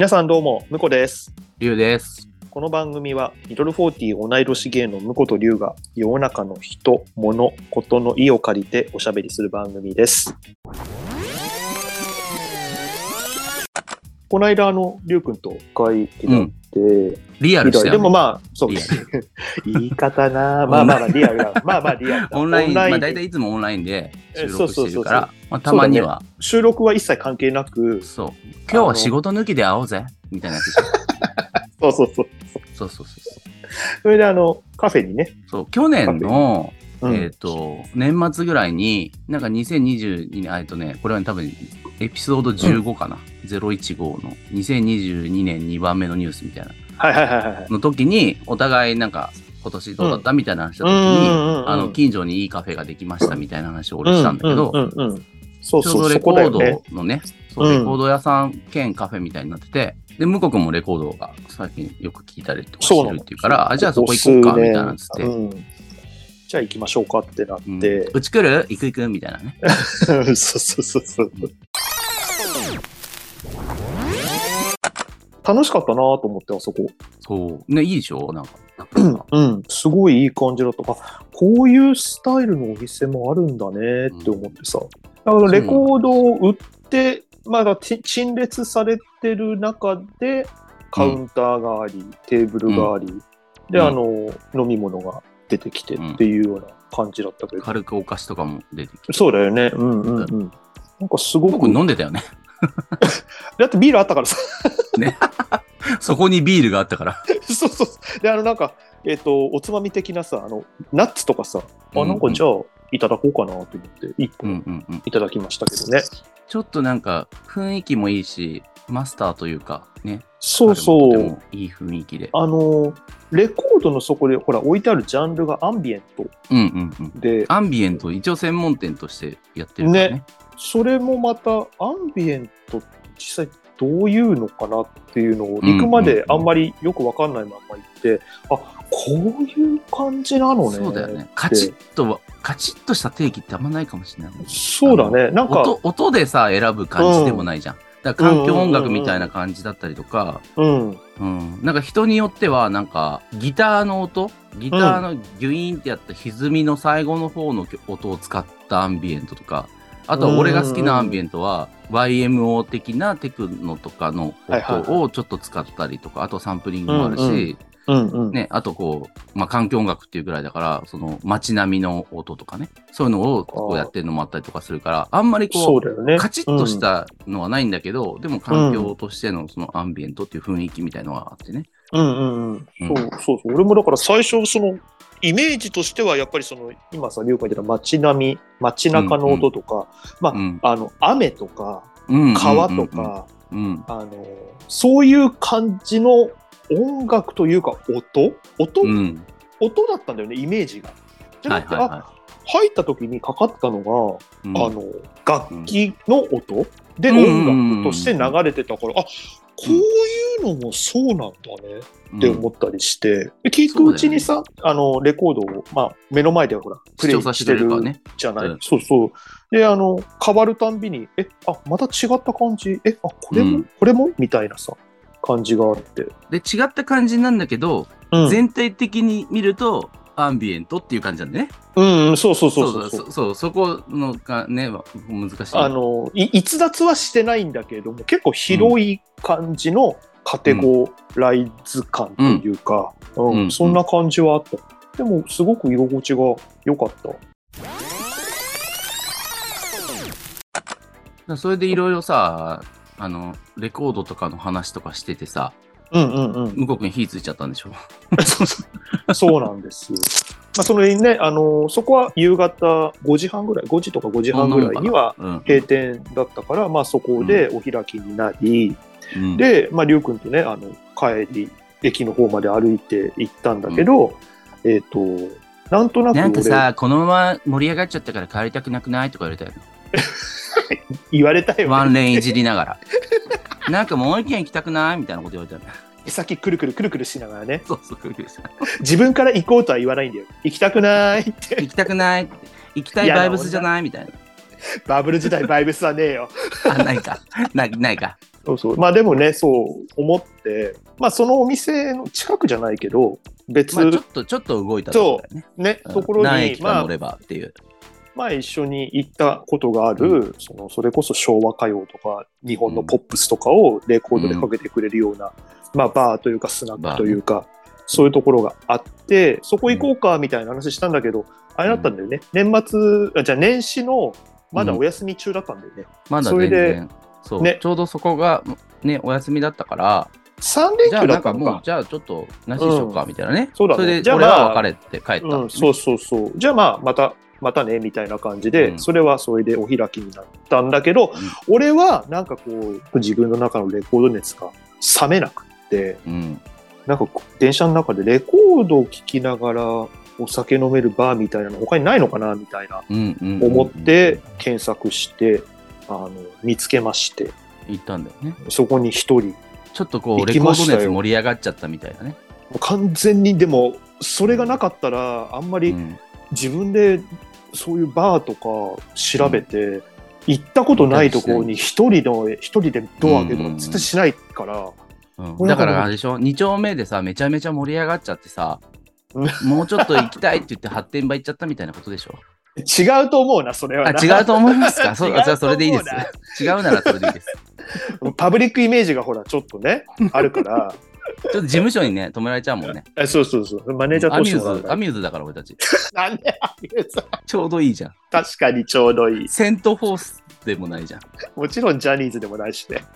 皆さんどうも、むこです。りゅうです。この番組は、ミドルフォーティー同い年芸のむことりゅうが、世の中の人、物、ことの意を借りておしゃべりする番組です。この間、あの、りゅうくんと会議だって、リアルしたよ、ね。でもまあ、そう。リア 言い方な、まあまあまあ、リアルだ。まあまあ、リアルだ。オンライン、まあで大体いつもオンラインで収録してるから、まあたまには、収録は一切関係なく、そう,、今日は仕事抜きで会おうぜ。みたいなやつ そうそうそう。そうそうそうそう。それで、あの、カフェにね、そう、去年の、うん。えっ、と、年末ぐらいに、なんか2022年、えっとね、これは多分、エピソード15かな。015の。2022年2番目のニュースみたいな。はいはいはいはい。の時に、お互いなんか、今年どうだった？みたいな話した時うんうんに、うんうん。あの、近所にいいカフェができましたみたいな話を俺したんだけど、うんうんうんうん。そうそう、レコー。ドのね、そううん。レコード屋さん兼カフェみたいになってて、で、向こう君もレコードが最近よく聞いたりとかしてるっていうから、あ、じゃあそこ行こうか、みたいなのつって、うん。じゃあ行きましょうかってなっうん。て、うち来る？行く行く？みたいなね。そうそうそうそう。楽しかったなと思って、あそこ。そう。ね、いいでしょ？なんか。なんかうん、すごいいい感じだった。あ、こういうスタイルのお店もあるんだねって思ってさ。だからレコードを売って、まだち陳列されてる中で、カウンターがあり、テーブルがあり、で、うんあの、飲み物が出てきてっていうような感じだったけど。軽くお菓子とかも出てきて。そうだよね。うんうんうん。なんかすご僕く。飲んでたよね。だってビールあったからさ。そこにビールがあったから。そうそう。で、あの、なんか、えっ、と、おつまみ的なさ、あの、ナッツとかさ、あ、なんかじゃあ、いただこうかなと思って、一個うんうんうん。いただきましたけどね。ちょっとなんか雰囲気もいいし、マスターというかね。そうとそう。いい雰囲気で。あの、レコードの底で、ほら、置いてあるジャンルがアンビエントうんうんうん。で、アンビエント一応専門店としてやってるからね。ねそれもまた、アンビエントって実際どういうのかなっていうのを、行くまであんまりよくわかんないまま行って、あ、こういう感じなのね。そうだよね。カチッとは、カチッとした定義ってあんまないかもしれない。そうだね。なんか、音音でさ、選ぶ感じでもないじゃん。だから環境音楽みたいな感じだったりとか、うん。うん。なんか人によっては、なんかギターの音？ギターのギュイーンってやった歪みの最後の方の音を使ったアンビエントとか、あとは俺が好きなアンビエントは YMO 的なテクノとかの音をちょっと使ったりとか、あとサンプリングもあるし、うんうん。ね、あとこう、まあ、環境音楽っていうぐらいだから、その街並みの音とかね、そういうのをこうやってるのもあったりとかするから、あんまりこう、ね。カチッとしたのはないんだけど、でも環境としてのそのアンビエントっていう雰囲気みたいのがあってね。うんうんうん。そうそうそう。俺もだから最初、その、イメージとしてはやっぱりその、今さ、りゅうが言ってた街並み、街中の音とか、まあ、うん。あの、雨とか、うん川と、か、うん。あの、そういう感じの音楽というか、音？音、うん。音だったんだよね、イメージが。じゃはないくて、はいはあ、入った時にかかってたのが、い。うんあの、楽器の音？でうん音楽として流れてたから、あ、こういうのもそうなんだねって思ったりして、で聞くうちにさ、あの、レコードを、まあ、目の前でほら、プレイしててる。じゃない、うん。そうそう。で、あの、変わるたんびに、え、あ、また違った感じ、え、あ、これも、うん。これも？みたいなさ、感じがあって。で、違った感じなんだけど、うん、全体的に見ると、アンビエントっていう感じなんだね。うんうん、そうそうそうそうそうそうそう、そこのがね、難しい。あのい逸脱はしてないんだけれども結構広い感じのカテゴライズ感というか、うんうんそんな感じはあったでもすごく居心地が良かったそれでいろいろさ、あの、レコードとかの話とかしててさ、うんうんうん向こう君火ついちゃったんでしょ？そうそうそうなんですまあそれにねあのそこは夕方5時半ぐらい5時とか5時半ぐらいにはうん。閉店だったから、まあ、そこでお開きになり、うん、で、まあ、りゅうくんとね、あの、帰り、駅の方まで歩いて行ったんだけど、えっ、と、なんとなく俺なんかさ、このまま盛り上がっちゃったから帰りたくなくない？とか言われたよ。言われたよ、ね。ワンレーンいじりながら。なんかもう一軒行きたくない？みたいなこと言われたよ。先くるくるくるくるしながらね、そうそう、くるくるした自分から行こうとは言わないんだよ。行きたくないって。行きたくないって行きたいバイブスじゃないみたいな。バブル時代バイブスはねえよ。あ、ないか。ない、ないか。そうそう。まあでもね、そう思って、まあそのお店の近くじゃないけど、別、まあ、ちょっと、ちょっと動いたところだよね。ね、うんところにまあ乗ればっていう。まあ一緒に行ったことがある、そのそれこそ昭和歌謡とか日本のポップスとかをレコードでかけてくれるような、まあバーというかスナックというか、そういうところがあって、そこ行こうかみたいな話したんだけど、あれだったんだよね。年末、あじゃあ年始のまだお休み中だったんだよね。まだそれで。そう、ねちょうどそこが、ね、お休みだったから、3連休だなんかもうったのか、。じゃあちょっとなしにしようかみたいなね。そうだねれでじゃあ俺はまあ別れて帰ったんだよね、うん、そうそうそう。じゃあまあ、また、またね、みたいな感じで、うんそれはそれでお開きになったんだけど、俺はなんかこう、自分の中のレコード熱が冷めなくって、うん。なんか電車の中でレコードを聴きながらお酒飲めるバーみたいなの他にないのかなみたいなうん。うん。うん思って、検索して、あの、見つけまして、行ったんだよね。そこに一人、ちょっとこう、行レコード熱盛り上がっちゃったみたいなね。完全にでも、それがなかったら、あんまりうん自分でそういうバーとか調べて、行ったことないところに一人の、一人でドア開けるとか絶対しないから、だからあれでしょ、2丁目でさ、めちゃめちゃ盛り上がっちゃってさうん、もうちょっと行きたいって言って発展場行っちゃったみたいなことでしょ？違うと思うな、それはあ、な。違うと思いますか？そうそれでいいです。違うならそれでいいです。パブリックイメージがほら、ちょっとね、あるから、ちょっと事務所にね、止められちゃうもんね。えそうそうそう、マネージャーとしてもらうアミューズだから俺たち。なんでアミューズちょうどいいじゃん。確かにちょうどいい。セントフォースでもないじゃん。もちろんジャニーズでもないしね。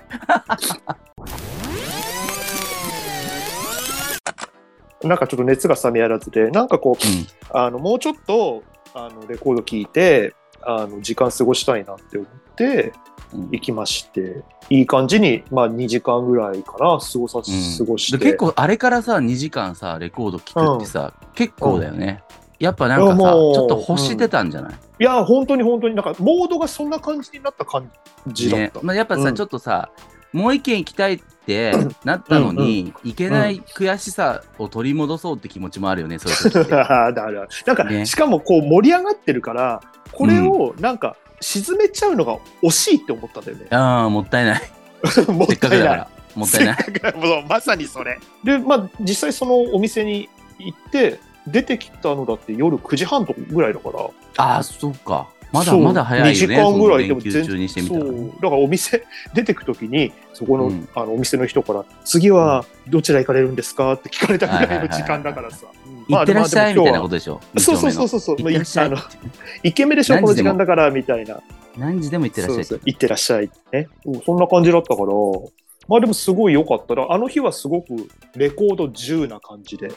なんかちょっと熱が冷めやらずで、なんかこう、うん。あのもうちょっとあのレコード聴いてあの時間過ごしたいなって思ってうん。行きまして、いい感じに、まあ、2時間ぐらいかな過ごさ、うん。過ごして。で結構あれからさ、2時間さ、レコード聴くってさ、結構だよね。やっぱなんかさ、ちょっと欲してたんじゃない、いや、本当に本当に、なんかモードがそんな感じになった感じだった。ね。まあ、やっぱさ、うん。ちょっとさ、もう一軒行きたいって なったのに、行けない悔しさを取り戻そうって気持ちもあるよね、そういう時って。だからなんか、ねしかもこう盛り上がってるから、これをなんか沈めちゃうのが惜しいって思ったんだよね。ああ、もったいない。もせっかくだから。もったいない。まさにそれ。で、まあ、実際そのお店に行って、出てきたのだって夜9時半ぐらいだから。ああ、そっか。まだまだ早いよね。2時間ぐらいその連休中にしてみたらそうね。だからお店出てくときに、そこの,、うんあのお店の人から、次はどちら行かれるんですかって聞かれたぐらいの時間だからさ。うん行ってらっしゃいみたいなこととでしょ。そうそうそうそうそう。行ってらっしゃいあの、イケメンでしょ、この時間だから、みたいな。何時でも行ってらっしゃいそうそう行ってらっしゃいね。うんそんな感じだったから、まあでもすごい良かったら、あの日はすごくレコード10な感じで。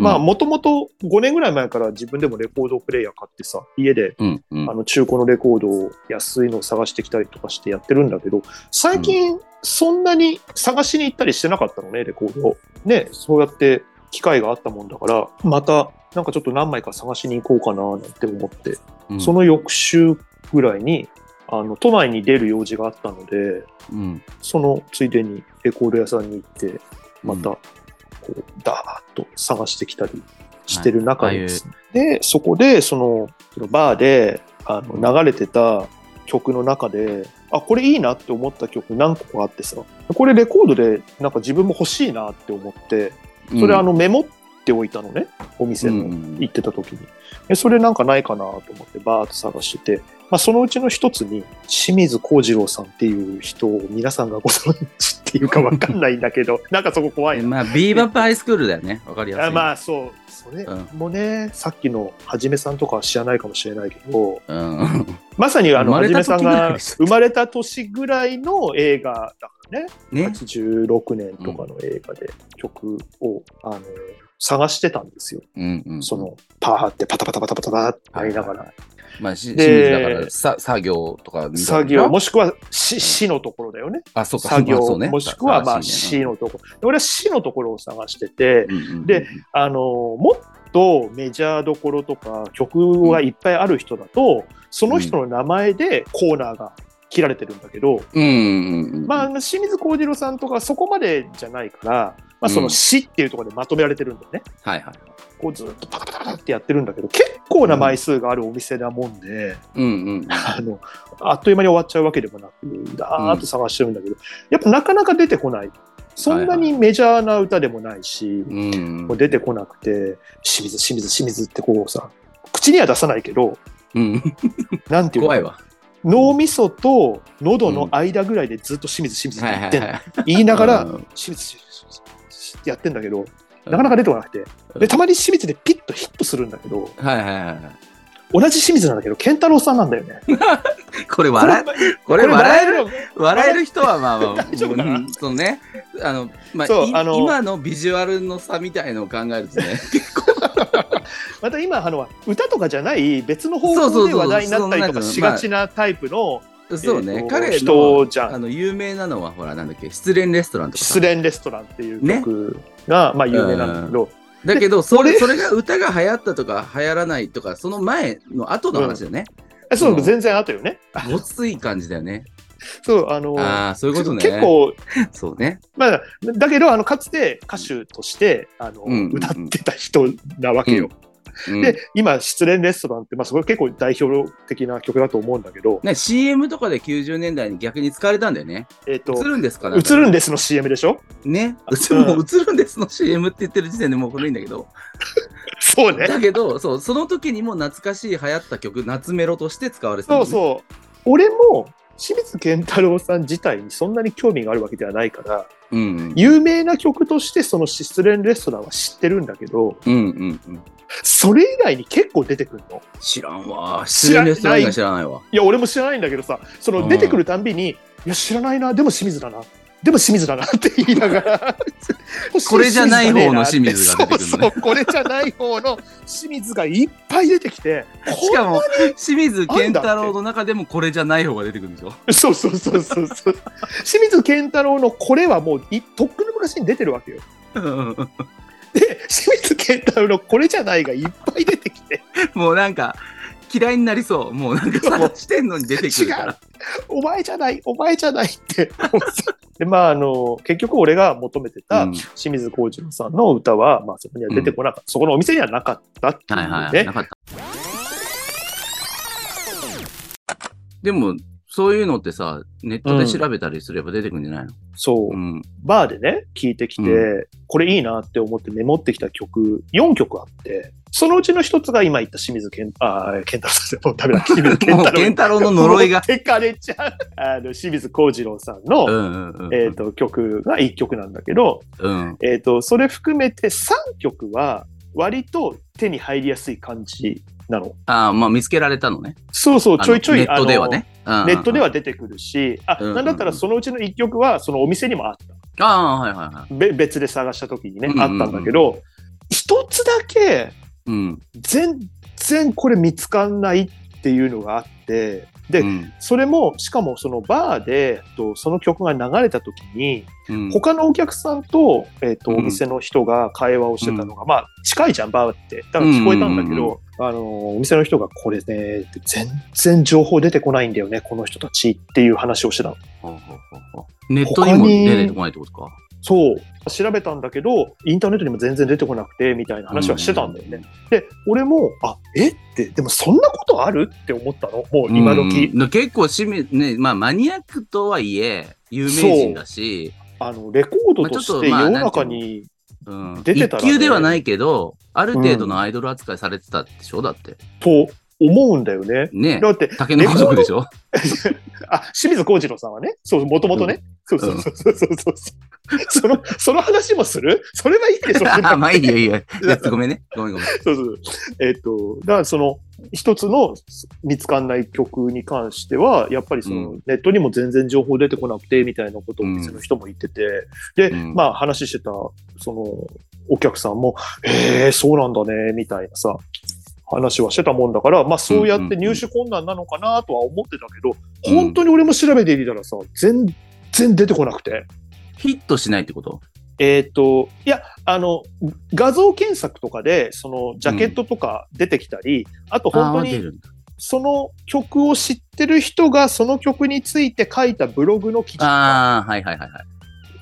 まあもともと5年ぐらい前から自分でもレコードプレイヤー買ってさ、家でうんうん。あの中古のレコードを安いのを探してきたりとかしてやってるんだけど、最近そんなに探しに行ったりしてなかったのね、レコードを。ね、そうやって機会があったもんだから、またなんかちょっと何枚か探しに行こうかななんて思って、うん。その翌週ぐらいに、あの、都内に出る用事があったので、うん。そのついでにレコード屋さんに行って、また、こう、ダーッと探してきたりしてる中でですね、で、そこで、その、バーで、あの、流れてた曲の中で、あ、これいいなって思った曲何個かあってさ、これレコードでなんか自分も欲しいなって思って、それあのメモっておいたのね、お店の。うん。行ってた時に。でそれなんかないかなと思ってバーッと探してて、まあ、そのうちの一つに清水幸次郎さんっていう人を皆さんがご存知っていうかわかんないんだけど、なんかそこ怖いな。まあ、ビーバップハイスクールだよね。わかりやすい。あまあそう、それうんもね、さっきのはじめさんとかは知らないかもしれないけど、うん。まさにあの、はじめさんが生まれた年ぐらいの映画だからね。ね。86年とかの映画で曲を、あの探してたんですよ。うんうん。その、パーってパタパタパタパタパタってやりながら。まあ、し清で水だから、さ作業とか作業、もしくは死死のところだよね。あ、そうか、作業、まあそうねもしくはまあ正しい死のところ。俺は死のところを探してて、うんうんうんで、あのもっとメジャーどころとか曲がいっぱいある人だと、その人の名前でコーナーが切られてるんだけど、うんうんうん。まあ、清水幸次郎さんとかそこまでじゃないから、まあ、その死っていうところでまとめられてるんだよね。はいはい。こうずっとパタパタパタってやってるんだけど、結構な枚数があるお店なもんで、うんうん。あの、あっという間に終わっちゃうわけでもなく、だーっと探してるんだけど、やっぱなかなか出てこない。そんなにメジャーな歌でもないし、うんもう出てこなくて、清水、清水、清水ってこうさ、口には出さないけど、うん。なんていうの？怖いわ。脳みそと喉の間ぐらいでずっと清水、清水って言って。言いながら、清水、清水清水ってやってんだけど、なかなか出てこなくて。で、たまに清水でピッとヒットするんだけど、はいはいはいはい。同じ清水なんだけど、健太郎さんなんだよね。これ笑こえ、これ笑える、の笑える人はまあまあ、大丈夫かな？うんそのね、あの、まあ、いそうあの今のビジュアルの差みたいのを考えるとね、また今、あの、歌とかじゃない別の方そうそうそう法で話題になったりとかしがちなタイプの、そうね、えーと彼の人じゃん。あの有名なのは、ほら、なんだっけ、失恋レストランとかさ。失恋レストランっていう曲が、まあ有名なんだけど、だけど、それ、俺それが歌が流行ったとか流行らないとか、その前の後の話だよね。えそうう、ん全然後よね。ごつい感じだよね。そう、あの、ああ、そういうことね。結構、そうね。まあ、だけど、あの、かつて歌手として、あの、うんうんうん歌ってた人なわけよ。うんで、今、失恋レストランって、まあ、それ結構代表的な曲だと思うんだけど、ね、CM とかで90年代に逆に使われたんだよね。えっ、と、映るんですか映るんですの CM でしょ？ね。うんもう映るんですの CM って言ってる時点でもう古いんだけど。そうね。だけど、そう、その時にも懐かしい流行った曲、夏メロとして使われてたそうう。そう。俺も、清水健太郎さん自体にそんなに興味があるわけではないから、うん。有名な曲としてその失恋レストランは知ってるんだけど、うんうんうん。それ以外に結構出てくるの？知らんわ。知らない知らないわ。いや、俺も知らないんだけどさ、その出てくるたんびに、いや、知らないな、でも清水だな。でも清水だな って言いながら。これじゃない方の清水が出てくるのね そうそう、これじゃない方の清水がいっぱい出てきて。しかも、清水健太郎の中でもこれじゃない方が出てくるんでしょ？そうそうそうそうそう。清水健太郎のこれはもういとっくの昔に出てるわけよ。で、清水健太郎のこれじゃないがいっぱい出てきて、もうなんか、嫌いになりそう。もうなんか探してんのに出てくるから。お前じゃない、お前じゃないって。で、まあ、あの、結局俺が求めてたうん清水幸次郎さんの歌は、まあそこには出てこなかった。そこのお店にはなかったっていうね。はいはい。なかった。でも、そういうのってさ、ネットで調べたりすれば出てくるんじゃないの？そうう。ん。バーでね、聞いてきて、うこれいいなって思ってメモってきた曲、4曲あって、そのうちの一つが今言った清水健、あー、健太郎さんでもうダメだ、清水健もう太郎。健太郎の呪いが持っ。てかれちゃう。あの、清水幸次郎さんの、うんうんうん。えっ、と、曲が1曲なんだけど、うん。えっ、と、それ含めて3曲は、割と手に入りやすい感じなの。ああ、まあ見つけられたのね。そうそう、ちょいちょい、ネットではね。ネットでは。は出てくるし、あ、なんだったらそのうちの1曲は、そのお店にもあった。ああ、はいはいはい。べ別で探した時にね、あったんだけど、一つだけうん。全然これ見つかんないっていうのがあって、で、うんそれも、しかもそのバーで、とその曲が流れた時に、うん他のお客さんと、えっ、と、うんお店の人が会話をしてたのが、まあ、近いじゃん、バーって。だから聞こえたんだけど、うんうんあの、お店の人が、これね、全然情報出てこないんだよね、この人たちっていう話をしてたの。ネットにも出てこないってことか。そう。調べたんだけど、インターネットにも全然出てこなくて、みたいな話はしてたんだよね。で、俺も、あ、え？って、でもそんなことある？って思ったの。もう今時。うん結構しめ、ね、まあマニアックとはいえ、有名人だし、あの、レコードとして世の中に、うん、出てたらね一級ではないけど、ある程度のアイドル扱いされてたでしょ？だって。と思うんだよね。ねだって、竹の子族でしょ？あ、清水幸次郎さんはね、そう、もともとね、そうそうそうそうそうそう。その、その話もする？それはいいでしょ。あまあいいよいいよ。ごめんね。ごめんごめん。そうそう。えっ、と、だからその、一つの見つかんない曲に関しては、やっぱりその、うネットにも全然情報出てこなくて、みたいなことをうん店の人も言ってて、で、うんまあ話してた、その、お客さんも、ええそうなんだね、みたいなさ、話はしてたもんだから、まあそうやって入手困難なのかなとは思ってたけど、うん本当に俺も調べてみたらさ、全然出てこなくて。ヒットしないってこと？えっ、と、いや、あの、画像検索とかで、その、ジャケットとか出てきたり、あと本当に、その曲を知ってる人が、その曲について書いたブログの記事とかはいはいはいはい。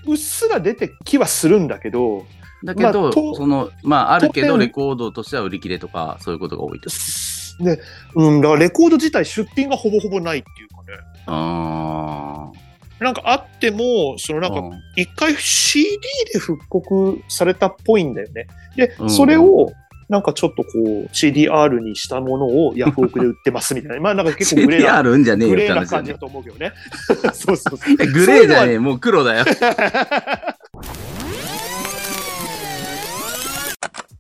うっすら出てきはするんだけど、だけど、まあとその、まあ、あるけど、レコードとしては売り切れとか、そういうことが多いと。で、うん、だからレコード自体出品がほぼほぼないっていうかね。あなんかあっても、そのあ。なんかうん一回 CD で復刻されたっぽいんだよね。でう、んそれをなんかちょっとこう CDR にしたものをヤフオクで売ってますみたいな。まあなんか結構グレー CDR あな、るんじゃねえグよな感じだ。と思うけどね。そうそうそう。えグレーじゃねえ。え、もう黒だよ。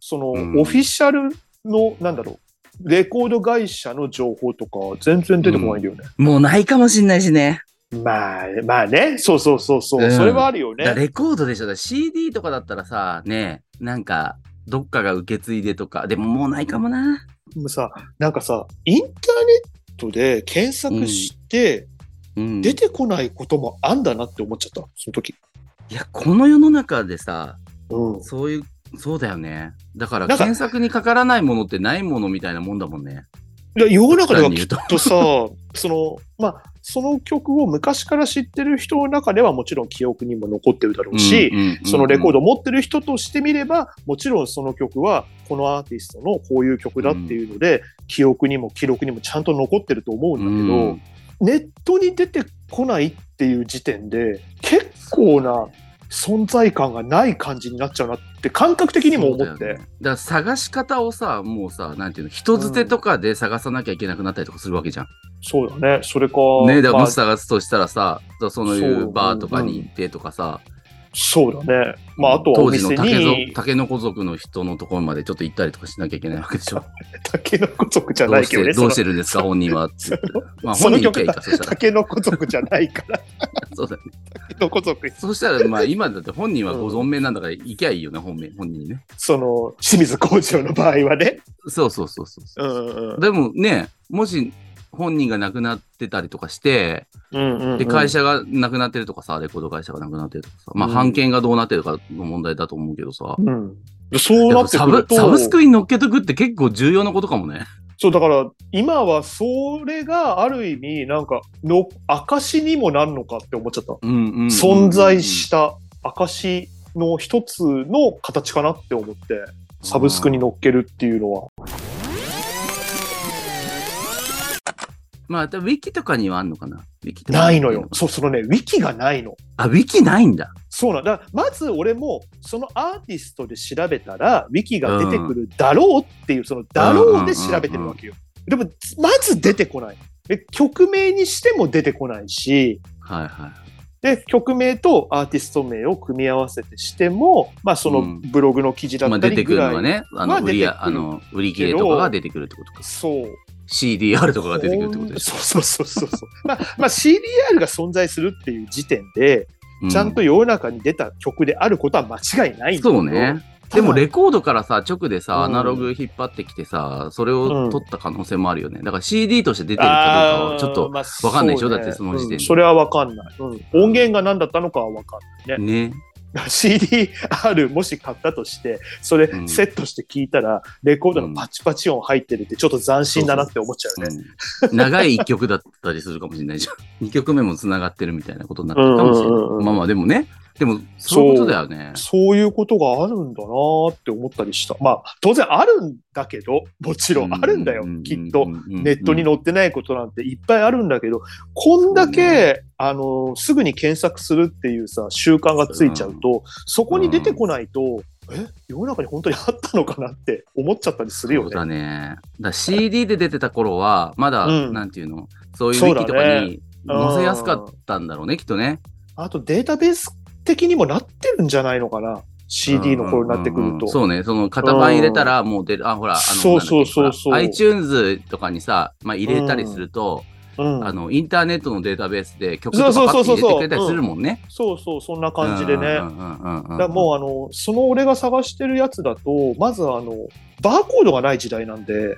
その、うんオフィシャルの、なんだろう、レコード会社の情報とか全然出てこないんだよね。もうないかもしんないしね。まあ、まあね、そうそうそうそう、うんそれはあるよね。だレコードでしょ。だ CD とかだったらさ、ねなんか、どっかが受け継いでとか、でももうないかもな。でもさ、なんかさ、インターネットで検索して、うん。出てこないこともあんだなって思っちゃった、その時。いや、この世の中でさ、うん。そういう、そうだよね。だから、なんか検索にかからないものってないものみたいなもんだもんね。で世の中ではきっととさ、その、まあ、その曲を昔から知ってる人の中ではもちろん記憶にも残ってるだろうし、うんうんうんうんそのレコードを持ってる人としてみれば、もちろんその曲はこのアーティストのこういう曲だっていうので、記憶にも記録にもちゃんと残ってると思うんだけど、うんネットに出てこないっていう時点で、結構な存在感がない感じになっちゃうなって感覚的にも思って。だよねだから探し方をさ、もうさ、なんていうの、人づてとかで探さなきゃいけなくなったりとかするわけじゃん。そうだね。それか。ねだからまあもし探すとしたらさ、そういそううバーとかに行ってとかさ、そうだね。まあ、あとはお当時の店竹の子族の人のところまでちょっと行ったりとかしなきゃいけないわけでしょ。竹の子族じゃどないけどね。どうしそてるんですか、本人は。まあ、本人行きゃいい曲か、そしたら。の竹の子族じゃないから、そうだね。竹の子族。そしたら、まあ、今だって本人はご存命なんだから行きゃいいよね、本命、本人にね。その、清水工場の場合はね。そうそうそうそう。うんうんでもね、もし本人が亡くなってたりとかして、うんうんうん。で、会社がなくなってるとかさ、レコード会社がなくなってるとかさ、まあ、うん版権がどうなってるかの問題だと思うけどさ、うん。そうなってサくると、ブサブスクに乗っけとくって結構重要なことかもね。そう、だから、今はそれがある意味、なんか、の、証にもなるのかって思っちゃった。うんうんうんうん存在した証の一つの形かなって思って、サブスクに乗っけるっていうのは。まあ、ウィキとかにはあんのかな？ウィキないのよ。そう、そのね、ウィキがないの。あ、ウィキないんだ。そうなんだ。まず俺も、そのアーティストで調べたら、ウィキが出てくるだろうっていう、そのだろうで調べてるわけよ。でも、まず出てこない。で曲名にしても出てこないし、はいはい。で、曲名とアーティスト名を組み合わせてしても、まあ、そのうんブログの記事だまあ、った出てくりぐらい。るのがね、あの、売りあの、売り切れとかが出てくるってことか。そう。CDR とかが出てくるってことでしょ？そうそうそうそうそう。まあ、まあ、CDR が存在するっていう時点で、うちゃんと世の中に出た曲であることは間違いないんだけどそうね。でもレコードからさ、直でさ、うんアナログ引っ張ってきてさ、それを取った可能性もあるよね。だから CD として出てるかどうかはちょっとまあわかんないでしょ？だってその時点でうんそれはわかんない、うん音源が何だったのかはわかんないね。ね。CDR もし買ったとして、それうんセットして聞いたら、レコードのパチパチ音入ってるってちょっと斬新だなって思っちゃうね。うん長い一曲だったりするかもしれないじゃん。二曲目も繋がってるみたいなことになってるかもしれない。うんうんうんうんまあまあでもね。でも、そういうことだよね。そういうことがあるんだなって思ったりした。まあ、当然あるんだけど、もちろんあるんだよ、きっと。ネットに載ってないことなんていっぱいあるんだけど、こんだけ、あの、すぐに検索するっていうさ、習慣がついちゃうと、そこに出てこないと、え世の中に本当にあったのかなって思っちゃったりするよそうだね。ね。だ CD で出てた頃は、まだ、うんなんていうの、そういうウィキとかに載せやすかったんだろうね、きっとね。あとデータベース的にもなってるんじゃないのかな？CD の頃になってくると。うんうんうんそうね、その型番入れたらもう出る、あ、ほら、あの、そうそうそうそう iTunes とかにさ、まあ入れたりすると、うんあの、インターネットのデータベースで曲とかパッて入れてくれたりするもんね。そうそう、そんな感じでね。だもうあの、その俺が探してるやつだと、まずあの、バーコードがない時代なんで、うん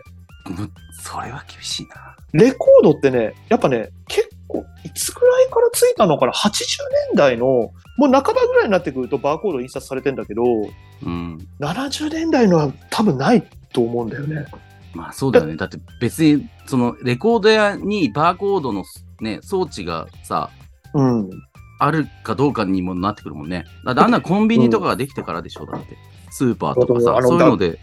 それは厳しいな。レコードってね、やっぱね、結構、いつぐついたのかな ?80 年代の、もう半ばぐらいになってくるとバーコード印刷されてんだけど、うん。70年代のは多分ないと思うんだよね。まあそうだよね。だって別に、そのレコード屋にバーコードのね、装置がさ、うん。あるかどうかにもなってくるもんね。だってあんなコンビニとかができてからでしょ、だって。スーパーとかさ、そういうので。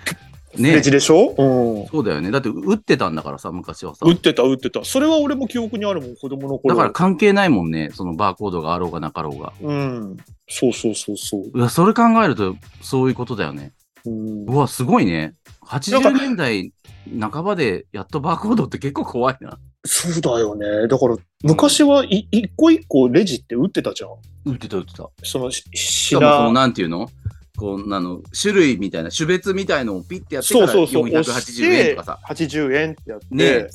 ねレジでしょ？うん。そうだよね。だって売ってたんだからさ、昔はさ。売ってた、売ってた。それは俺も記憶にあるもん、子供の頃。だから関係ないもんね、そのバーコードがあろうがなかろうが。うん。そうそうそうそう。いや、それ考えると、そういうことだよね。うんうわ、すごいね。なん80か年代半ばでやっとバーコードって結構怖いな。そうだよね。だから、昔はい一個一個レジって売ってたじゃん。売ってた売ってた。その、ししかもその、品、なんていうの？こう、あの、種類みたいな、種別みたいのをピッてやってからそうそうそう。480円とかさ。80円ってやって、ね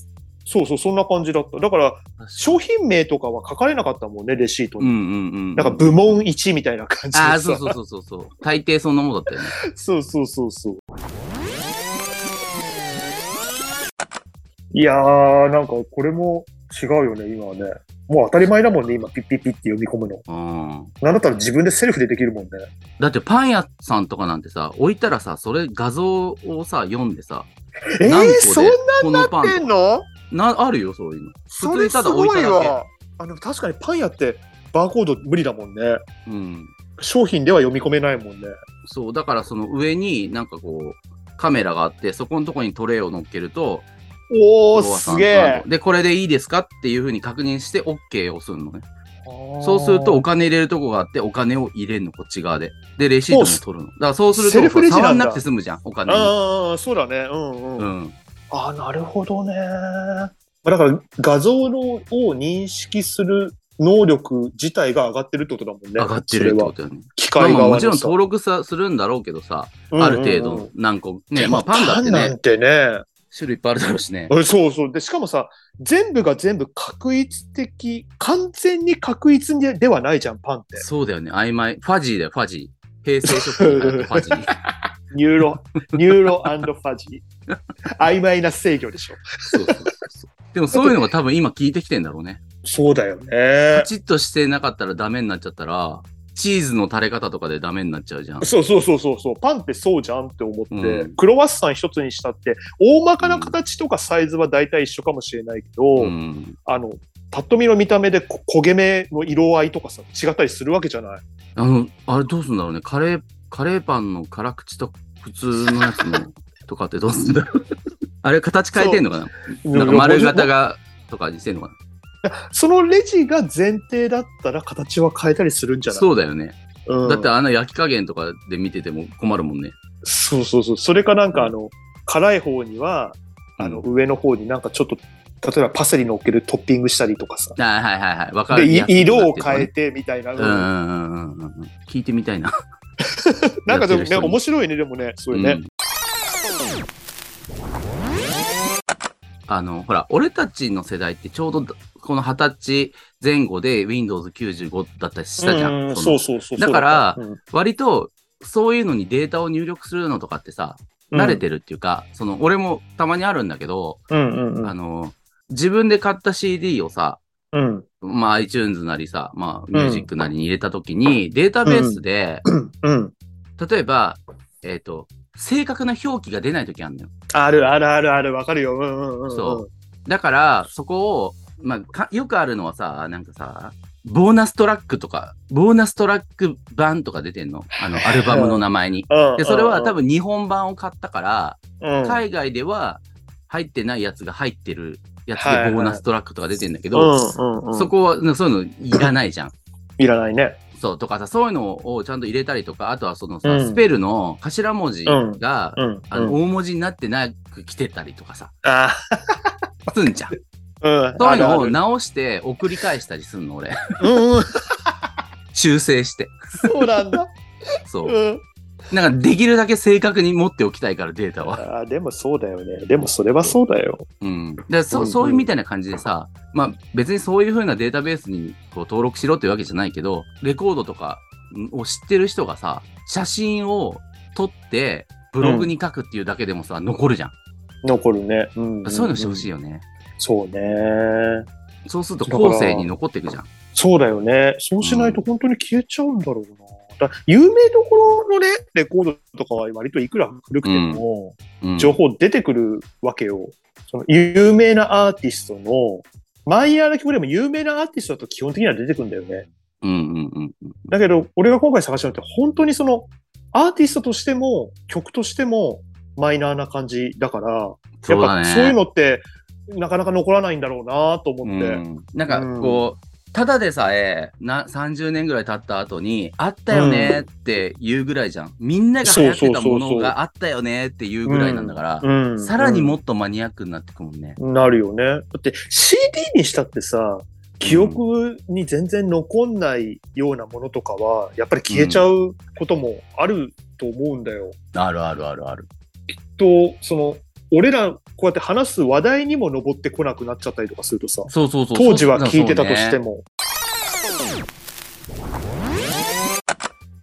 そうそう、そんな感じだった。だから、商品名とかは書かれなかったもんね、レシートに。うんうんうん。なんか部門1みたいな感じ。ああ、そうそうそうそうそう。大抵そんなもんだったよね。そうそうそうそう。いやー、なんかこれも違うよね、今はね。もう当たり前だもんね、今、ピッピッピッって読み込むの。うん。なんだったら自分でセルフでできるもんね。だってパン屋さんとかなんてさ、置いたらさ、それ画像をさ、読んでさ、えー、何個そんでこのパンなってんの？な、あるよ、そういうの。それす普通にただ置いごいただけわ。あの、確かにパン屋ってバーコード無理だもんね。うん。商品では読み込めないもんね。そう、だからその上になんかこう、カメラがあって、そこのとこにトレイを乗っけると、おー、すげえ。で、これでいいですかっていうふうに確認して OK を押すのね。そうするとお金入れるとこがあって、お金を入れるの、こっち側で。で、レシートも取るの。だからそうすると、触んなくて済むじゃん、お金に。ああ、そうだね。うんうん。うん。ああ、なるほどね。だから画像のを認識する能力自体が上がってるってことだもんね。上がってるってことだよね。機まあ械側のまあもちろんさ登録さするんだろうけどさ、ある程度何個。ね、まあパンダってねパンなん、てね。種類いっぱいあるだろうしね。うんそうそう。で、しかもさ、全部が全部画一的、完全に画一でではないじゃん、パンって。そうだよね、曖昧。ファジーだよ、ファジー。平成初期に流行ったファジー。ニューロ、ニューロファジー。曖昧な制御でしょ。そうそうそう。でもそういうのが多分今効いてきてんだろうね。そうだよね。カチッとしてなかったらダメになっちゃったら、チーズの垂れ方とかでダメになっちゃうじゃん。そうそうそうそうそう。パンってそうじゃんって思って、うんクロワッサン一つにしたって、大まかな形とかサイズは大体一緒かもしれないけど、うん。あの、パッと見の見た目でこ焦げ目の色合いとかさ、違ったりするわけじゃない。あの、あれどうすんだろうね。カレー、カレーパンの辛口と普通のやつのとかってどうすんだろう。あれ形変えてんのかな？なんか丸型がとかにしてんのかな？そのレジが前提だったら形は変えたりするんじゃない？そうだよね。うんだってあの焼き加減とかで見てても困るもんね。そうそうそう。それかなんかあの、辛い方には、あの、上の方になんかちょっと、例えばパセリ乗っけるトッピングしたりとかさ。あはいはいはい。わかで、いるやつに色を変えてみたいな。うんうんうんうんうん。聞いてみたいな。なんかでもね、面白いね、でもね、それね。うんあの、ほら、俺たちの世代ってちょうどこの二十歳前後で Windows95 だったりしたじゃん。うんそうそうそう。だから割とそういうのにデータを入力するのとかってさ、慣れてるっていうか、その俺もたまにあるんだけど、うんうんうんあの、自分で買った CD をさ、うんまあ iTunes なりさ、まあミュージックなりに入れたときに、データベースで、うん。例えば、えっ、と、正確な表記が出ないときあるのよ。あるあるあるある、わかるよ。うんうんうんうん。そだから、そこを、まあか、よくあるのはさ、なんかさ、ボーナストラックとか、ボーナストラック版とか出てんの？あの、アルバムの名前に。うん。で、それは多分、分日本版を買ったから、うん海外では入ってないやつが入ってるやつでボーナストラックとか出てんだけうど。そこは、なそういうのいらないじゃん。いらないね。そう、とかさ、そういうのをちゃんと入れたりとか、あとはそのさ、うんスペルの頭文字が、うん。あの、うん大文字になってなく来てたりとかさ、あすんじゃん。ーうん。そういうのを直して送り返したりすんの、俺。うんうん。修正して。そうなんだ。そう。うん。なんかできるだけ正確に持っておきたいから、データは。あーでもそうだよね。でもそれはそうだよ。うん。でそうんそういうみたいな感じでさ、まあ別にそういう風なデータベースにこう登録しろっていうわけじゃないけど、レコードとかを知ってる人がさ、写真を撮って、ブログに書くっていうだけでもさ、残るじゃん。残るね。うん。そういうのしてほしいい。よね。そうね。そうすると後世に残っていくじゃん。そうだよね。そうしないと本当に消えちゃうんだろうな。だ有名どころのね、レコードとかは割といくら古くても、うん、情報出てくるわけよ。その有名なアーティストの、マイヤーな曲でも有名なアーティストだと基本的には出てくるんだよね。うんうんうんうん。だけど、俺が今回探したのって、本当にその、アーティストとしても、曲としても、マイナーな感じだから、やっ。ぱそういうのって、なかなか残らないんだろうなと思って。うん、なんかこう、ただでさえな30年ぐらい経った後にあったよねって言うぐらいじゃん、みんなが流行ってたものがあったよねっていうぐらいなんだから、うん。さらにもっとマニアックになってくもんね、なるよね。だって CD にしたってさ、記憶に全然残んないようなものとかは、やっぱり消えちゃうこともあると思うんだよ。あるあるあるある。と、その、俺らこうやって話す話題にも上ってこなくなっちゃったりとかするとさ、そうそうそう。当時は聞いてたとしても。も。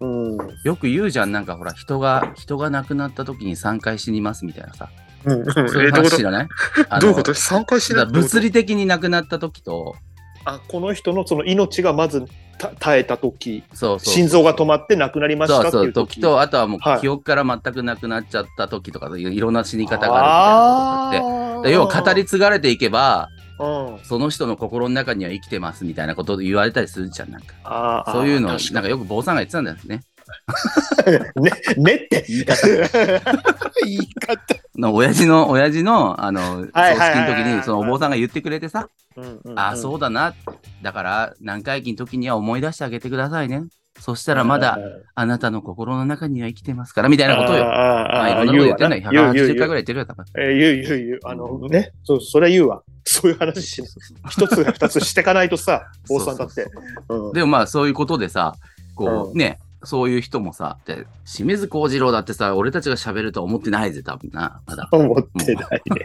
うん。よく言うじゃんなんかほら人が人が亡くなった時に3回死にますみたいなさ。うん、そういう話知らない？どういうこと ?3 回しだからない物理的に亡くなった時と。あ、この人のその命がまずた耐えた時、そうそう心臓が止まって亡くなりましたっていうう時。時とあとはもはい。う記憶から全くなくなっちゃった時とかいろんな死に方があるみたいなことって。要は語り継がれていけばうん、その人の心の中には生きてますみたいなことを言われたりするじゃんなんか。そういうの確なんかよく坊さんが言ってたんだよね。に ね、ねって。言い方。言い方。の親父の親父のあの葬式のはい時にそのお坊さんが言ってくれてさああそうだな。だから何回忌の時には思い出してあげてくださいね。そしたらまだあなたの心の中には生きてますからみたいなことよ。まあいろんなこと言ってんのよ。180回ぐらい言ってるよ多分。えー言う言う言う。あのね、そう、それは言うわ。そういう話し。一つや二つしてかないとさ、坊さんだって。うん。でもまあそういうことでさ、こううね、そういう人もさ、で清水幸次郎だってさ、俺たちが喋るとは思ってないぜ、多分な、まだ。思ってないね。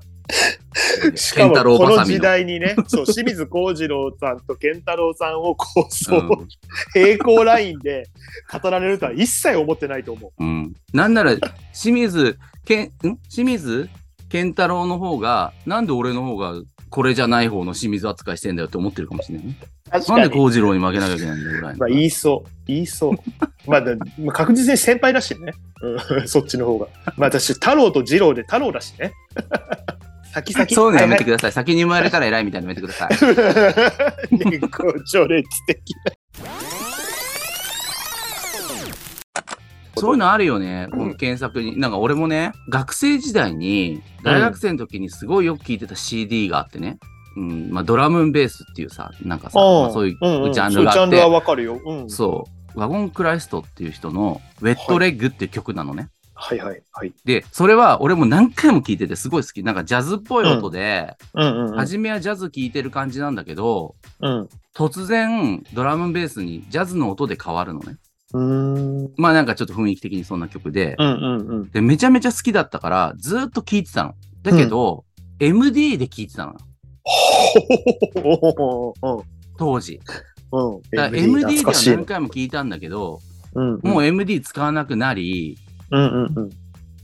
しかも健太郎この時。代にね、そう、清水幸次郎さんと健太郎さんをこう、そう、うん平行ラインで語られるとは一切思ってないと思う。うん。なんなら、清水、けん、ん？清水健太郎の方が、なんで俺の方がこれじゃない方の清水扱いしてんだよって思ってるかもしれないね。確なんで幸次郎に負けなきゃいけないんだよぐらいの。まあ、言いそう。言いそう。まあ、だまあ確実に先輩だしね。うん、そっちの方が。まあ、私、太郎と二郎で太郎だしね。先々。そういうのやめてくください。先に生まれたら偉いみたいなのやめてください。ださい。年功序列的そういうのあるよね、この検索に。なんか俺もね、学生時代に、大学生の時にすごいよく聴いてた CD があってね、うん、まあドラムンベースっていうさ、なんかさ、まあそういううんうんジャンルがあって、そういうジャンルはわかるよ。うん。そう、ワゴンクライストっていう人の、ウェットレッグっていう曲なのね。はいはいはい。で、それは俺も何回も聴いててすごい好き。なんかジャズっぽい音で、うんうんうん。初めはジャズ聴いてる感じなんだけど、うん。突然ドラムンベースにジャズの音で変わるのね。うーん。まあなんかちょっと雰囲気的にそんな曲で、うんうんうん。で、めちゃめちゃ好きだったから、ずーっと聴いてたの。だけど、MD で聴いてたの。当時。ほうん。だから MD では何回も聴いたんだけど、うんもう MD 使わなくなり、うんうんうん。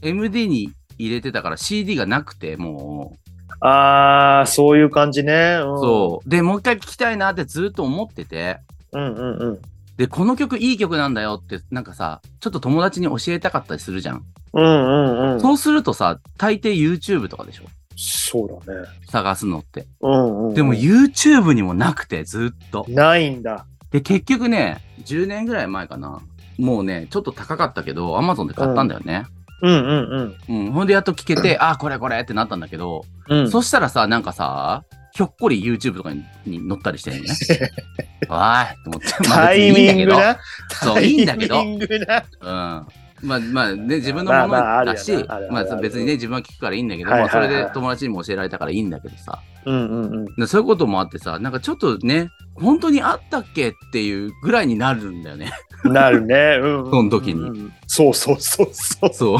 MD に入れてたから CD がなくて、もああ、そういう感じね。う、うん、そう。で、もう一回聴きたいなってずーっと思ってて、う。うんうんうん。で、この曲いい曲なんだよって、なんかさ、ちょっと友達に教えたかったりするじゃん。うんうんうん。そうするとさ、大抵 YouTube とかでしょ？そうだね。探すのって。うんうん。でも YouTube にもなくて、ずーっと。ないんだ。で、結局ね、10年ぐらい前かな。もうね、ちょっと高かったけど、Amazon で買ったんだよね。うんうんうん。ほんでやっと聞けて、あ、これこれってなったんだけど、うん。うん、そしたらさ、なんかさ、ひょっこり YouTube とかにに載ったりしてるね。おいと思って。まあタイミング別にいいんだな？そういいんだけどタイミングな？けど。うん。まあまあね、自分のものまあまああるよなだし、あるあるまあある別にね、自分は聞くからいいんだけど、はいまあそれで友達にも教えられたからいいんだけどさ。うんうんうん。でそういうこともあってさ、なんかちょっとね、本当にあったっけっていうぐらいになるんだよね。なるね。うん、うん。その時にうん。そうそうそうそう。そう。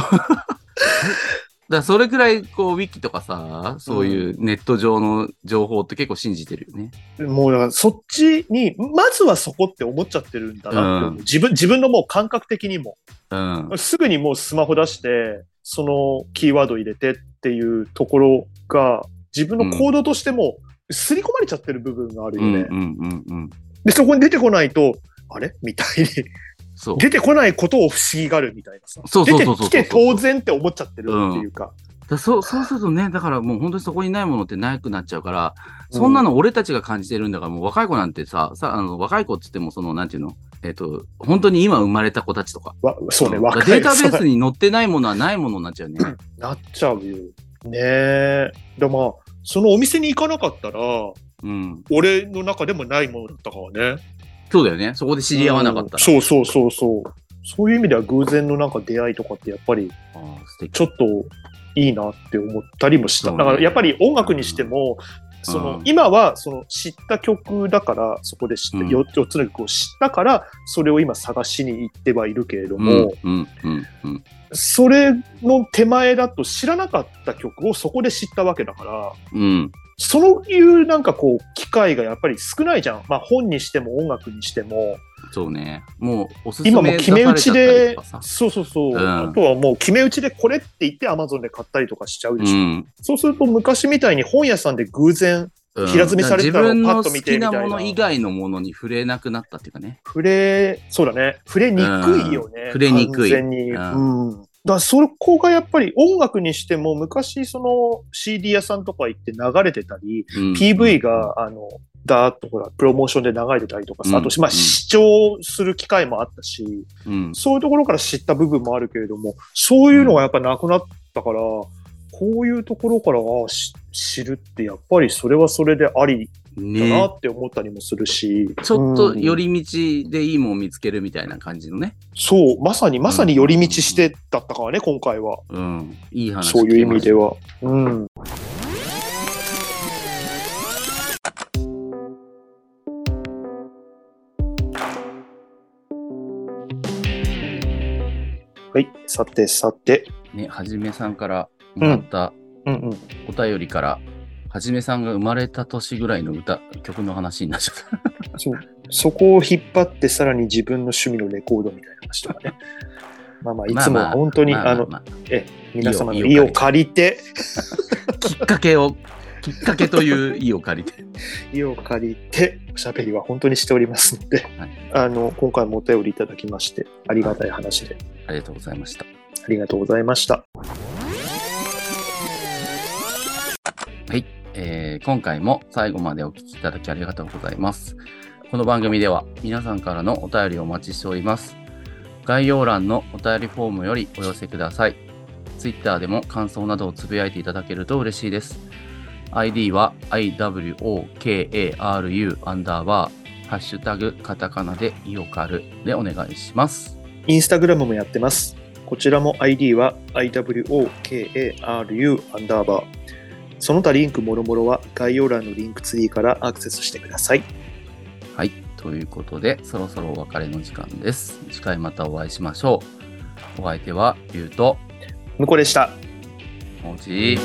だそれくらいこうウィキとかさそういうネット上の情報って結構信じてるよね。もうだからそっちに、まずはそこって思っちゃってるんだなって思う、うん自分、自分のもう感覚的にも。うん。すぐにもうスマホ出して、そのキーワード入れてっていうところが、自分の行動としても、刷り込まれちゃってる部分があるよね。うんうんうんうん。で、そこに出てこないと、あれ？みたいに。そう。出てこないことを不思議がるみたいなさ。そうそうそうそう出てきて当然って思っちゃってるっていうか。だそうそうするとね、だからもう本当にそこにないものってなくなっちゃうから、そんなの俺たちが感じてるんだから、もう若い子なんてさ、さあの若い子って言っても、その、なんていうの、えっ、と、本当に今生まれた子たちとか。わそうね、若いデータベースにに載ってないものはないものになっちゃうね。なっちゃうよ。ねえ。でまあ、そのお店に行かなかったら、うん。俺の中でもないものだったからね。そうだよね。そこで知り合わなかったら。そうそうそうそう。そういう意味では偶然のなんか出会いとかってやっぱりちょっといいなって思ったりもした。だからやっぱり音楽にしても、そのうん今はその知った曲だからそこで知って、うん 4, 4つの曲を知ったからそれを今探しに行ってはいるけれどうんも。それの手前だと知らなかった曲をそこで知ったわけだからうん。そういうなんかこう機会がやっぱり少ないじゃん、まあ、本にしても音楽にしてもそうね。もう、おすすめ今もう決め打ちでそうそうそう、うんあとはもう決め打ちでこれって言って Amazon で買ったりとかしちゃうでしょ、うん。そうすると昔みたいに本屋さんで偶然うん平積みされてたのを自分のパッと見てみたいな好きなもの以外のものに触れなくなったっていうかね。触れ、そうだね。触れにくいよね。うん触れにくい完全に。ううん。だそこがやっぱり音楽にしても昔その CD 屋さんとか行って流れてたり、うん。PV があの、だーっとほら、プロモーションで流れてたりとかさ、うん。あと、まあ、うん。視聴する機会もあったし、うん。そういうところから知った部分もあるけれども、そういうのがやっぱなくなったから、こういうところから知るって、やっぱりそれはそれでありだなねって思ったりもするし、ちょっとうん寄り道でいいもん見つけるみたいな感じのね。そう、まさに、まさに寄り道してだったからね、今回は。うん。いい話そういう意味では。は。うん。はい、さてさて。ね、はじめさんからもらったうんうん。お便りから、はじめさんが生まれた年ぐらいの歌、曲の話になっちゃった。そう。そこを引っ張って、さらに自分の趣味のレコードみたいな話とかね。まあまあ、いつも本当に、まあまあの、まあ皆様の意を借りて、きっかけを、きっかけという意を借りて。意を借りて、おしゃべりは本当にしておりますので、はいあの、今回もお便りいただきまして、ありがたい話で、ありがとうございました。ありがとうございました。今回も最後までお聞きいただきありがとうございます。この番組では皆さんからのお便りをお待ちしております。概要欄のお便りフォームよりお寄せください。Twitter でも感想などをつぶやいていただけると嬉しいです。ID は iwokaru アンダーバー、ハッシュタグカタカナでイオカルでお願いします。インスタグラムもやってます。こちらも ID は iwokaru アンダーバー。その他リンクもろもろは概要欄のリンクツリーからアクセスしてください。はい、ということでそろそろお別れの時間です。次回またお会いしましょう。お相手はゆうと、向こうでした。もち